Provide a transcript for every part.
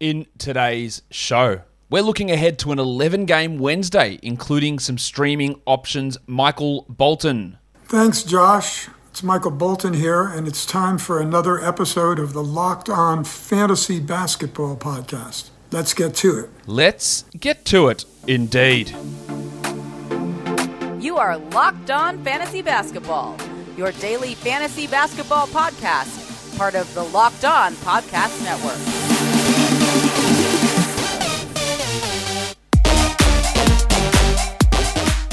in today's show. We're looking ahead to an 11 game Wednesday, including some streaming options. Michael Bolton. Thanks, Josh. It's Michael Bolton here, and it's time for another episode of the Locked On Fantasy Basketball Podcast. Let's get to it. Let's get to it, indeed. You are Locked On Fantasy Basketball, your daily fantasy basketball podcast, part of the Locked On Podcast Network.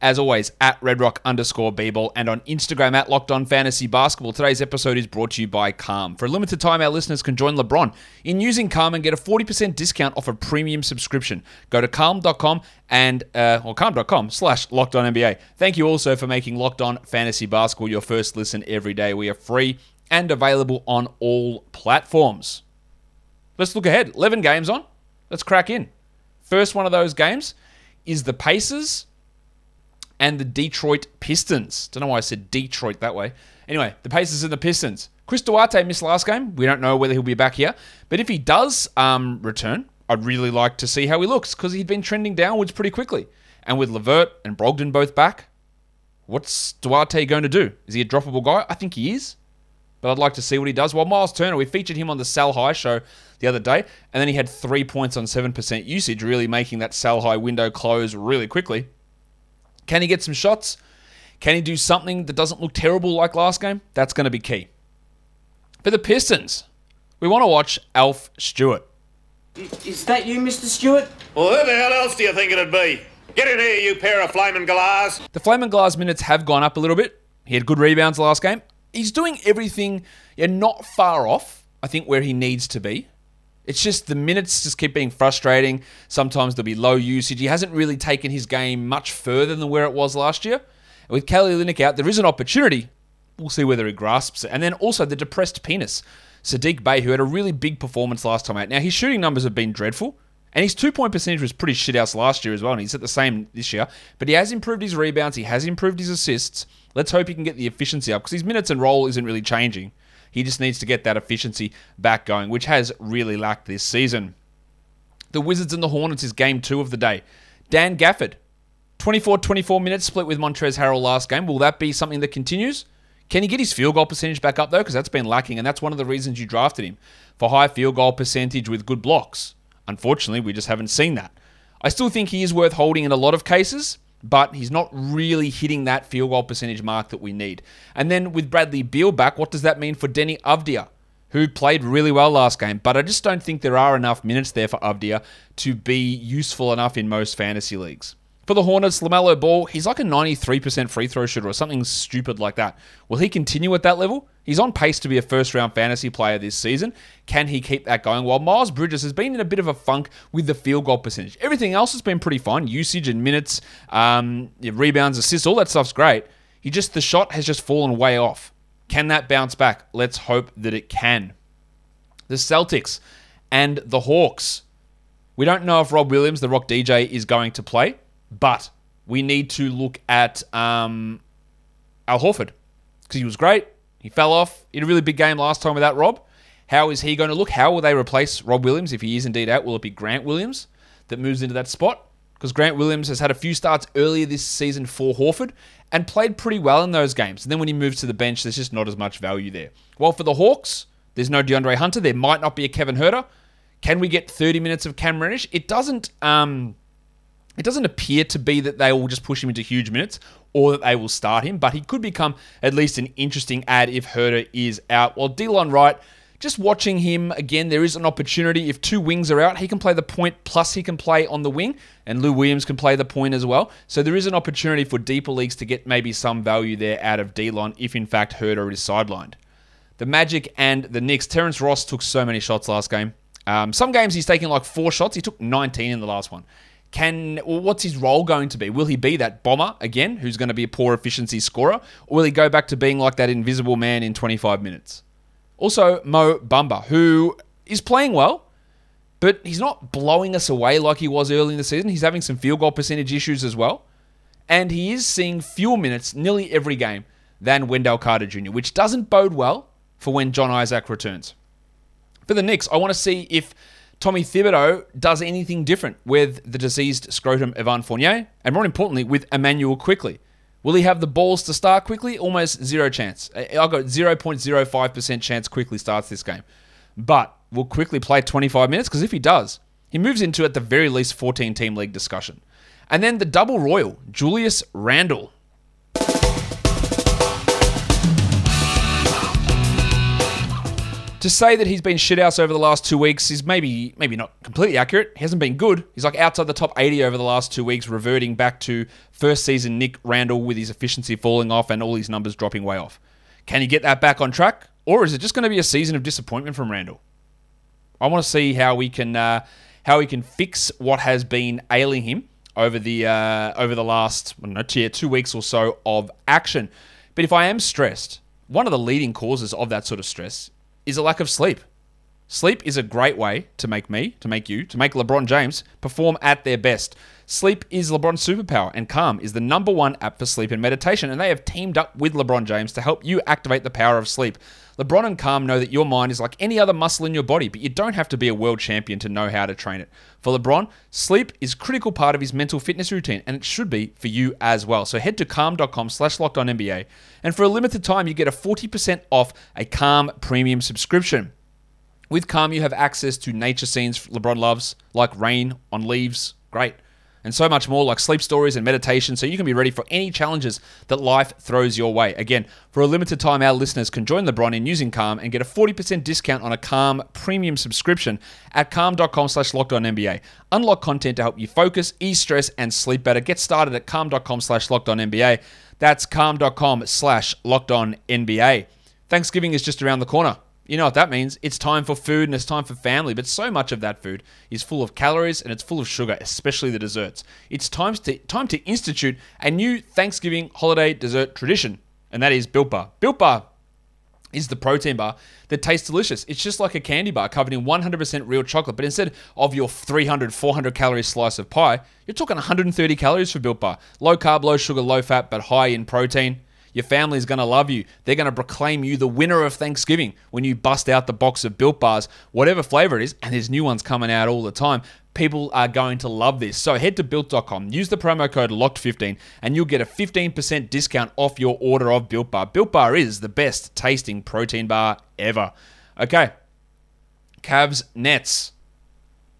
as always, at redrock underscore bball and on Instagram at locked on fantasy basketball. Today's episode is brought to you by Calm. For a limited time, our listeners can join LeBron in using Calm and get a 40% discount off a premium subscription. Go to calm.com and, uh, or calm.com slash locked on NBA. Thank you also for making locked on fantasy basketball your first listen every day. We are free and available on all platforms. Let's look ahead. 11 games on. Let's crack in. First one of those games is the Pacers and the Detroit Pistons. Don't know why I said Detroit that way. Anyway, the Pacers and the Pistons. Chris Duarte missed last game. We don't know whether he'll be back here. But if he does um, return, I'd really like to see how he looks because he'd been trending downwards pretty quickly. And with LeVert and Brogdon both back, what's Duarte going to do? Is he a droppable guy? I think he is. But I'd like to see what he does. While Myles Turner, we featured him on the Sal High show the other day, and then he had three points on 7% usage, really making that Sal High window close really quickly. Can he get some shots? Can he do something that doesn't look terrible like last game? That's going to be key. For the Pistons, we want to watch Alf Stewart. Is that you, Mr. Stewart? Well, who the hell else do you think it'd be? Get in here, you pair of flaming glass. The flaming glass minutes have gone up a little bit. He had good rebounds last game. He's doing everything, yeah, not far off, I think, where he needs to be. It's just the minutes just keep being frustrating. Sometimes there'll be low usage. He hasn't really taken his game much further than where it was last year. And with Kelly Olynyk out, there is an opportunity. We'll see whether he grasps it. And then also the depressed penis, Sadiq Bey, who had a really big performance last time out. Now his shooting numbers have been dreadful. And his two point percentage was pretty shit shithouse last year as well, and he's at the same this year. But he has improved his rebounds, he has improved his assists. Let's hope he can get the efficiency up because his minutes and role isn't really changing. He just needs to get that efficiency back going, which has really lacked this season. The Wizards and the Hornets is game two of the day. Dan Gafford, 24 24 minutes split with Montrezl Harrell last game. Will that be something that continues? Can he get his field goal percentage back up though? Because that's been lacking, and that's one of the reasons you drafted him for high field goal percentage with good blocks. Unfortunately, we just haven't seen that. I still think he is worth holding in a lot of cases, but he's not really hitting that field goal percentage mark that we need. And then with Bradley Beal back, what does that mean for Deni Avdija, who played really well last game? But I just don't think there are enough minutes there for Avdija to be useful enough in most fantasy leagues. For the Hornets, LaMelo Ball, he's like a 93% free throw shooter or something stupid like that. Will he continue at that level? He's on pace to be a first round fantasy player this season. Can he keep that going? While Miles Bridges has been in a bit of a funk with the field goal percentage. Everything else has been pretty fine. Usage and minutes, um, rebounds, assists, all that stuff's great. He just, the shot has just fallen way off. Can that bounce back? Let's hope that it can. The Celtics and the Hawks. We don't know if Rob Williams, the Rock DJ, is going to play. But we need to look at um, Al Horford because he was great. He fell off. in a really big game last time without Rob. How is he going to look? How will they replace Rob Williams if he is indeed out? Will it be Grant Williams that moves into that spot? Because Grant Williams has had a few starts earlier this season for Horford and played pretty well in those games. And then when he moves to the bench, there's just not as much value there. Well, for the Hawks, there's no DeAndre Hunter. There might not be a Kevin Huerter. Can we get 30 minutes of Cam Reddish? It doesn't. Um, it doesn't appear to be that they will just push him into huge minutes or that they will start him, but he could become at least an interesting ad if Huerter is out. While Delon Wright, just watching him again, there is an opportunity. If two wings are out, he can play the point plus he can play on the wing, and Lou Williams can play the point as well. So there is an opportunity for deeper leagues to get maybe some value there out of Delon if in fact Huerter is sidelined. The Magic and the Knicks. Terrence Ross took so many shots last game. Um, some games he's taking like four shots. He took 19 in the last one. Can well, what's his role going to be? Will he be that bomber again, who's going to be a poor efficiency scorer, or will he go back to being like that invisible man in 25 minutes? Also, Mo Bamba, who is playing well, but he's not blowing us away like he was early in the season. He's having some field goal percentage issues as well. And he is seeing fewer minutes nearly every game than Wendell Carter Jr., which doesn't bode well for when John Isaac returns. For the Knicks, I want to see if Tommy Thibodeau does anything different with the diseased scrotum Evan Fournier, and more importantly, with Immanuel Quickley. Will he have the balls to start Quickley? Almost zero chance. I've got 0.05% chance Quickley starts this game. But will Quickley play 25 minutes? Because if he does, he moves into at the very least 14 team league discussion. And then the double royal, Julius Randle. To say that he's been shithouse over the last two weeks is maybe maybe not completely accurate. He hasn't been good. He's like outside the top 80 over the last two weeks, reverting back to first season Nick Randle with his efficiency falling off and all his numbers dropping way off. Can he get that back on track, or is it just going to be a season of disappointment from Randle? I want to see how we can uh, how we can fix what has been ailing him over the uh, over the last know, two weeks or so of action. But if I am stressed, one of the leading causes of that sort of stress is a lack of sleep. Sleep is a great way to make me, to make you, to make LeBron James perform at their best. Sleep is LeBron's superpower, and Calm is the number one app for sleep and meditation, and they have teamed up with LeBron James to help you activate the power of sleep. LeBron and Calm know that your mind is like any other muscle in your body, but you don't have to be a world champion to know how to train it. For LeBron, sleep is a critical part of his mental fitness routine, and it should be for you as well. So head to calm.com slash locked on NBA, and for a limited time, you get a 40% off a Calm premium subscription. With Calm, you have access to nature scenes LeBron loves, like rain on leaves. Great and so much more like sleep stories and meditation so you can be ready for any challenges that life throws your way. Again, for a limited time, our listeners can join LeBron in using Calm and get a 40% discount on a Calm premium subscription at calm.com slash NBA. Unlock content to help you focus, ease stress, and sleep better. Get started at calm.com slash NBA. That's calm.com slash NBA. Thanksgiving is just around the corner. You know what that means? It's time for food and it's time for family, but so much of that food is full of calories and it's full of sugar, especially the desserts. It's time to, time to institute a new Thanksgiving holiday dessert tradition, and that is Built Bar. Built Bar is the protein bar that tastes delicious. It's just like a candy bar covered in 100% real chocolate, but instead of your 300, 400 calorie slice of pie, you're talking 130 calories for Built Bar. Low carb, low sugar, low fat, but high in protein. Your family's going to love you. They're going to proclaim you the winner of Thanksgiving when you bust out the box of Built Bars, whatever flavor it is, and there's new ones coming out all the time. People are going to love this. So head to built.com, use the promo code LOCKED15, and you'll get a 15% discount off your order of Built Bar. Built Bar is the best tasting protein bar ever. Okay. Cavs Nets.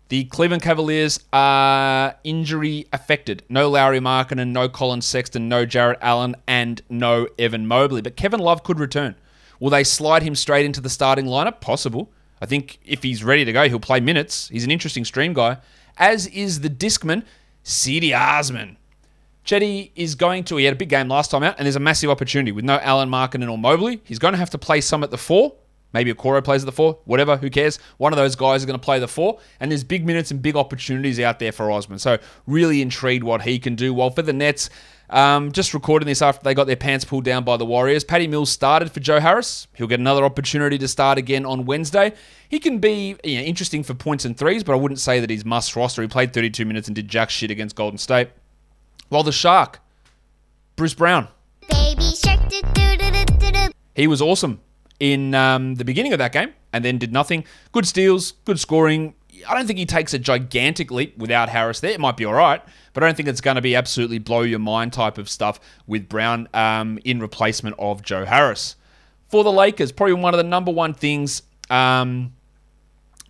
The Cleveland Cavaliers are injury affected. No Lauri Markkanen, no Collin Sexton, no Jarrett Allen, and no Evan Mobley. But Kevin Love could return. Will they slide him straight into the starting lineup? Possible. I think if he's ready to go, he'll play minutes. He's an interesting stream guy, as is the discman, Cedi Osman. Cedi is going to, he had a big game last time out, and there's a massive opportunity with no Allen Markkanen or Mobley. He's going to have to play some at the four. Maybe a Okoro plays at the four, whatever, who cares? One of those guys is going to play the four, and there's big minutes and big opportunities out there for Osman. So, really intrigued what he can do. While for the Nets, um, just recording this after they got their pants pulled down by the Warriors. Patty Mills started for Joe Harris. He'll get another opportunity to start again on Wednesday. He can be you know, interesting for points and threes, but I wouldn't say that he's must roster. He played 32 minutes and did jack shit against Golden State. While the Shark, Bruce Brown. He was awesome in um, the beginning of that game and then did nothing. Good steals, good scoring. I don't think he takes a gigantic leap without Harris there. It might be all right, but I don't think it's going to be absolutely blow your mind type of stuff with Brown um, in replacement of Joe Harris. For the Lakers, probably one of the number one things um,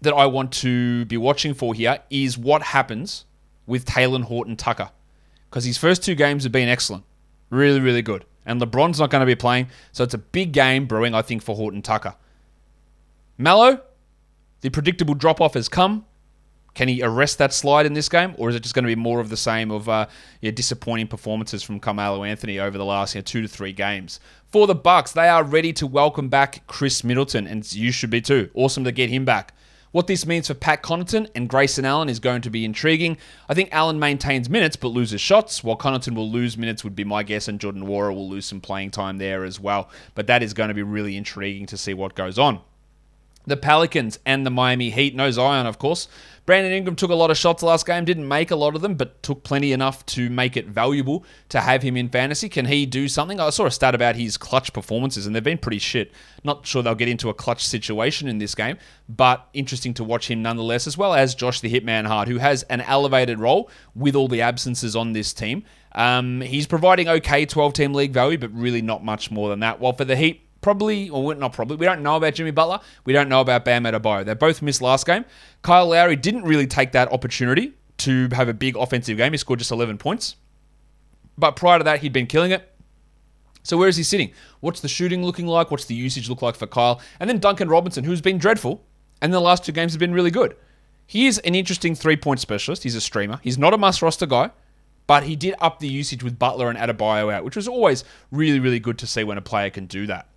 that I want to be watching for here is what happens with Talen Horton Tucker. Because his first two games have been excellent. Really, really good and LeBron's not going to be playing. So it's a big game brewing, I think, for Horton Tucker. Melo, the predictable drop off has come. Can he arrest that slide in this game, or is it just going to be more of the same of uh, yeah, disappointing performances from Carmelo Anthony over the last two to three games? For the Bucks, they are ready to welcome back Khris Middleton, and you should be too. Awesome to get him back. What this means for Pat Connaughton and Grayson Allen is going to be intriguing. I think Allen maintains minutes but loses shots, while Connaughton will lose minutes, would be my guess, and Jordan Nwora will lose some playing time there as well. But that is going to be really intriguing to see what goes on. The Pelicans and the Miami Heat. No Zion, of course. Brandon Ingram took a lot of shots last game, didn't make a lot of them, but took plenty enough to make it valuable to have him in fantasy. Can he do something? I saw a stat about his clutch performances, and they've been pretty shit. Not sure they'll get into a clutch situation in this game, but interesting to watch him nonetheless, as well as Josh the Hitman Hart, who has an elevated role with all the absences on this team. Um, he's providing okay 12 team league value, but really not much more than that. While for the Heat, probably, or not probably, we don't know about Jimmy Butler. We don't know about Bam Adebayo. They both missed last game. Kyle Lowry didn't really take that opportunity to have a big offensive game. He scored just 11 points. But prior to that, he'd been killing it. So where is he sitting? What's the shooting looking like? What's the usage look like for Kyle? And then Duncan Robinson, who's been dreadful, and the last two games have been really good. He is an interesting three point specialist. He's a streamer. He's not a must roster guy, but he did up the usage with Butler and Adebayo out, which was always really, really good to see when a player can do that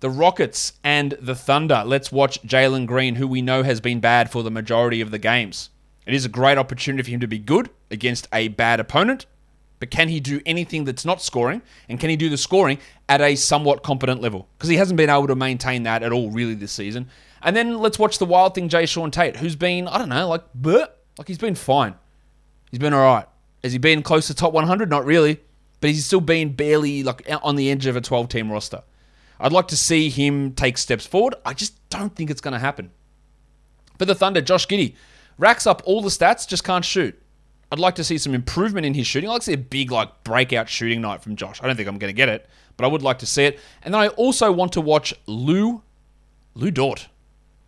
the Rockets and the Thunder. Let's watch Jalen Green, who we know has been bad for the majority of the games. It is a great opportunity for him to be good against a bad opponent, but can he do anything that's not scoring? And can he do the scoring at a somewhat competent level? Because he hasn't been able to maintain that at all, really, this season. And then let's watch the wild thing, Jae'Sean Tate, who's been, I don't know, like, bleh, like he's been fine. He's been all right. Has he been close to top 100? Not really. But he's still been barely like on the edge of a 12 team roster. I'd like to see him take steps forward. I just don't think it's going to happen. For the Thunder, Josh Giddey racks up all the stats, just can't shoot. I'd like to see some improvement in his shooting. I'd like to see a big, like, breakout shooting night from Josh. I don't think I'm going to get it, but I would like to see it. And then I also want to watch Lou, Lu Dort.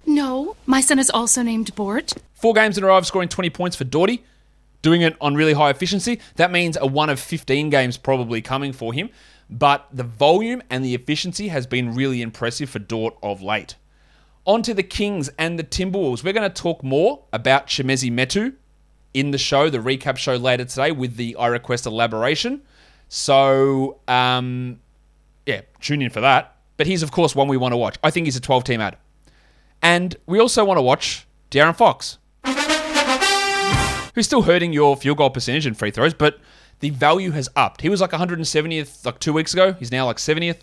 No, my son is also named Bort. Four games in a row of scoring 20 points for Dorty, doing it on really high efficiency. That means a one of 15 games probably coming for him but the volume and the efficiency has been really impressive for Dort of late. On to the Kings and the Timberwolves. We're going to talk more about Chimezie Metu in the show, the recap show later today with the I Request elaboration. So, um, yeah, tune in for that. But he's, of course, one we want to watch. I think he's a 12 team ad. And we also want to watch De'Aaron Fox, who's still hurting your field goal percentage and free throws, but the value has upped. He was like 170th like two weeks ago. He's now like 70th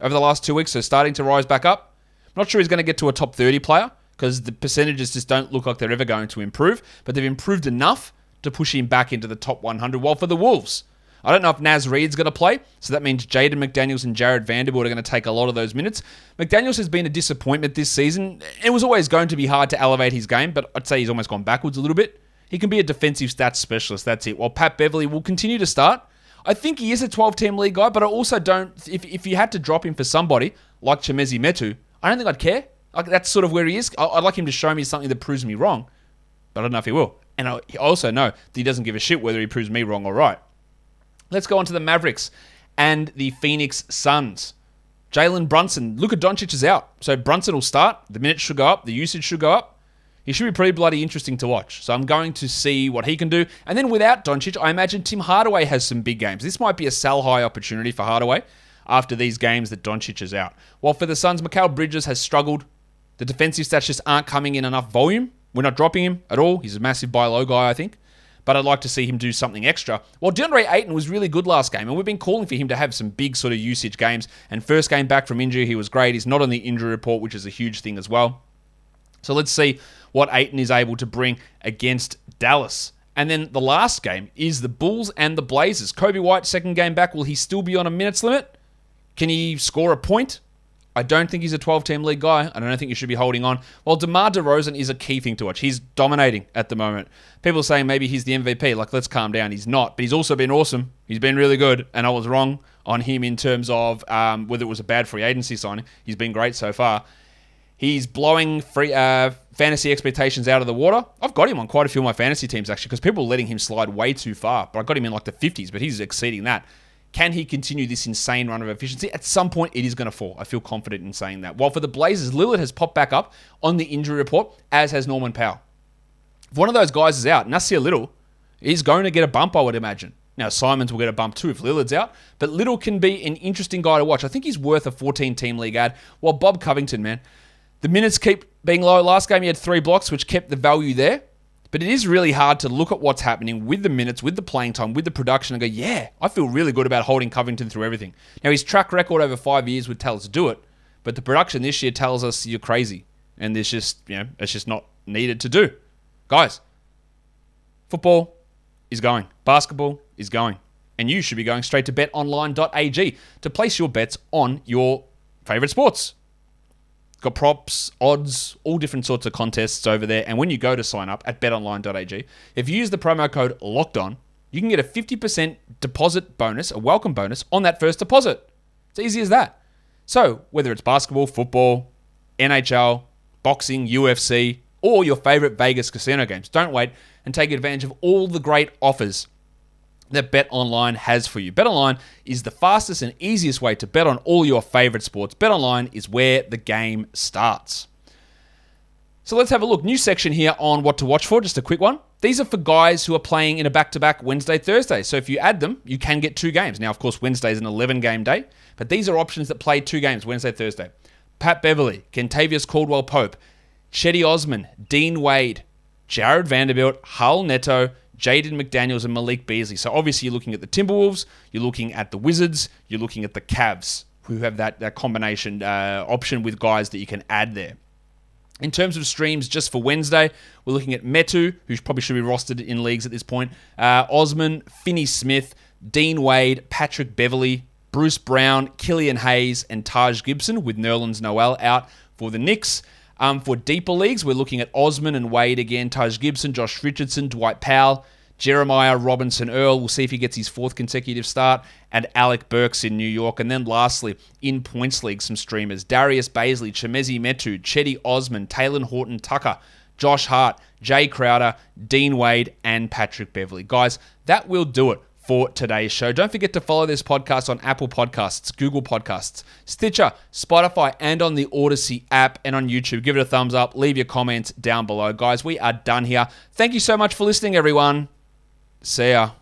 over the last two weeks, so starting to rise back up. I'm not sure he's going to get to a top 30 player because the percentages just don't look like they're ever going to improve, but they've improved enough to push him back into the top 100. While for the Wolves, I don't know if Naz Reid's going to play, so that means Jaden McDaniels and Jarred Vanderbilt are going to take a lot of those minutes. McDaniels has been a disappointment this season. It was always going to be hard to elevate his game, but I'd say he's almost gone backwards a little bit. He can be a defensive stats specialist. That's it. While Pat Beverley will continue to start. I think he is a 12 team league guy, but I also don't. If, if you had to drop him for somebody like Chimezie Metu, I don't think I'd care. Like, that's sort of where he is. I'd like him to show me something that proves me wrong, but I don't know if he will. And I also know that he doesn't give a shit whether he proves me wrong or right. Let's go on to the Mavericks and the Phoenix Suns. Jalen Brunson, Luka Doncic is out, so Brunson will start. The minutes should go up, the usage should go up he should be pretty bloody interesting to watch. So I'm going to see what he can do. And then without Doncic, I imagine Tim Hardaway has some big games. This might be a sell high opportunity for Hardaway after these games that Doncic is out. While for the Suns, Mikal Bridges has struggled. The defensive stats just aren't coming in enough volume. We're not dropping him at all. He's a massive buy low guy, I think. But I'd like to see him do something extra. Well, DeAndre Ayton was really good last game, and we've been calling for him to have some big sort of usage games. And first game back from injury, he was great. He's not on the injury report, which is a huge thing as well. So let's see what Ayton is able to bring against Dallas. And then the last game is the Bulls and the Blazers. Coby White, second game back, will he still be on a minutes limit? Can he score a point? I don't think he's a 12 team league guy. I don't think you should be holding on. Well, DeMar DeRozan is a key thing to watch. He's dominating at the moment. People are saying maybe he's the MVP. Like, let's calm down. He's not, but he's also been awesome. He's been really good, and I was wrong on him in terms of um, whether it was a bad free agency signing. He's been great so far. He's blowing free uh, fantasy expectations out of the water. I've got him on quite a few of my fantasy teams actually because people are letting him slide way too far. But I got him in like the 50s, but he's exceeding that. Can he continue this insane run of efficiency? At some point, it is going to fall. I feel confident in saying that. While for the Blazers, Lillard has popped back up on the injury report, as has Norman Powell. If one of those guys is out, Nassir Little is going to get a bump, I would imagine. Now, Simons will get a bump too if Lillard's out, but Little can be an interesting guy to watch. I think he's worth a 14 team league ad. While Bob Covington, man, the minutes keep being low. Last game, he had three blocks, which kept the value there. But it is really hard to look at what's happening with the minutes, with the playing time, with the production, and go, yeah, I feel really good about holding Covington through everything. Now, his track record over five years would tell us to do it, but the production this year tells us you're crazy. and there's just you know it's just not needed to do. Guys, football is going, basketball is going, and you should be going straight to betonline.ag to place your bets on your favorite sports. Got props, odds, all different sorts of contests over there. And when you go to sign up at betonline.ag, if you use the promo code locked on, you can get a 50% deposit bonus, a welcome bonus on that first deposit. It's easy as that. So, whether it's basketball, football, NHL, boxing, UFC, or your favorite Vegas casino games, don't wait and take advantage of all the great offers that BetOnline has for you. BetOnline is the fastest and easiest way to bet on all your favorite sports. BetOnline is where the game starts. So let's have a look. New section here on what to watch for, just a quick one. These are for guys who are playing in a back to back Wednesday, Thursday. So if you add them, you can get two games. Now, of course, Wednesday is an 11 game day, but these are options that play two games Wednesday, Thursday. Pat Beverley, Kentavious Caldwell Pope, Cedi Osman, Dean Wade, Jarred Vanderbilt, Raul Neto, Jaden McDaniels, and Malik Beasley. So obviously you're looking at the Timberwolves, you're looking at the Wizards, you're looking at the Cavs, who have that, that combination uh, option with guys that you can add there. In terms of streams, just for Wednesday, we're looking at Metu, who probably should be rostered in leagues at this point, uh, Osman, Finney Smith, Dean Wade, Patrick Beverley, Bruce Brown, Killian Hayes, and Taj Gibson, with Nerlens Noel out for the Knicks. Um, for deeper leagues, we're looking at Osman and Wade again, Taj Gibson, Josh Richardson, Dwight Powell, Jeremiah Robinson Earl. We'll see if he gets his fourth consecutive start, and Alec Burks in New York. And then lastly, in points league, some streamers Darius Bazley, Chimezie Metu, Cedi Osman, Talen Horton Tucker, Josh Hart, Jae Crowder, Dean Wade, and Patrick Beverley. Guys, that will do it for today's show. Don't forget to follow this podcast on Apple Podcasts, Google Podcasts, Stitcher, Spotify, and on the Odyssey app and on YouTube. Give it a thumbs up. Leave your comments down below. Guys, we are done here. Thank you so much for listening, everyone. See ya.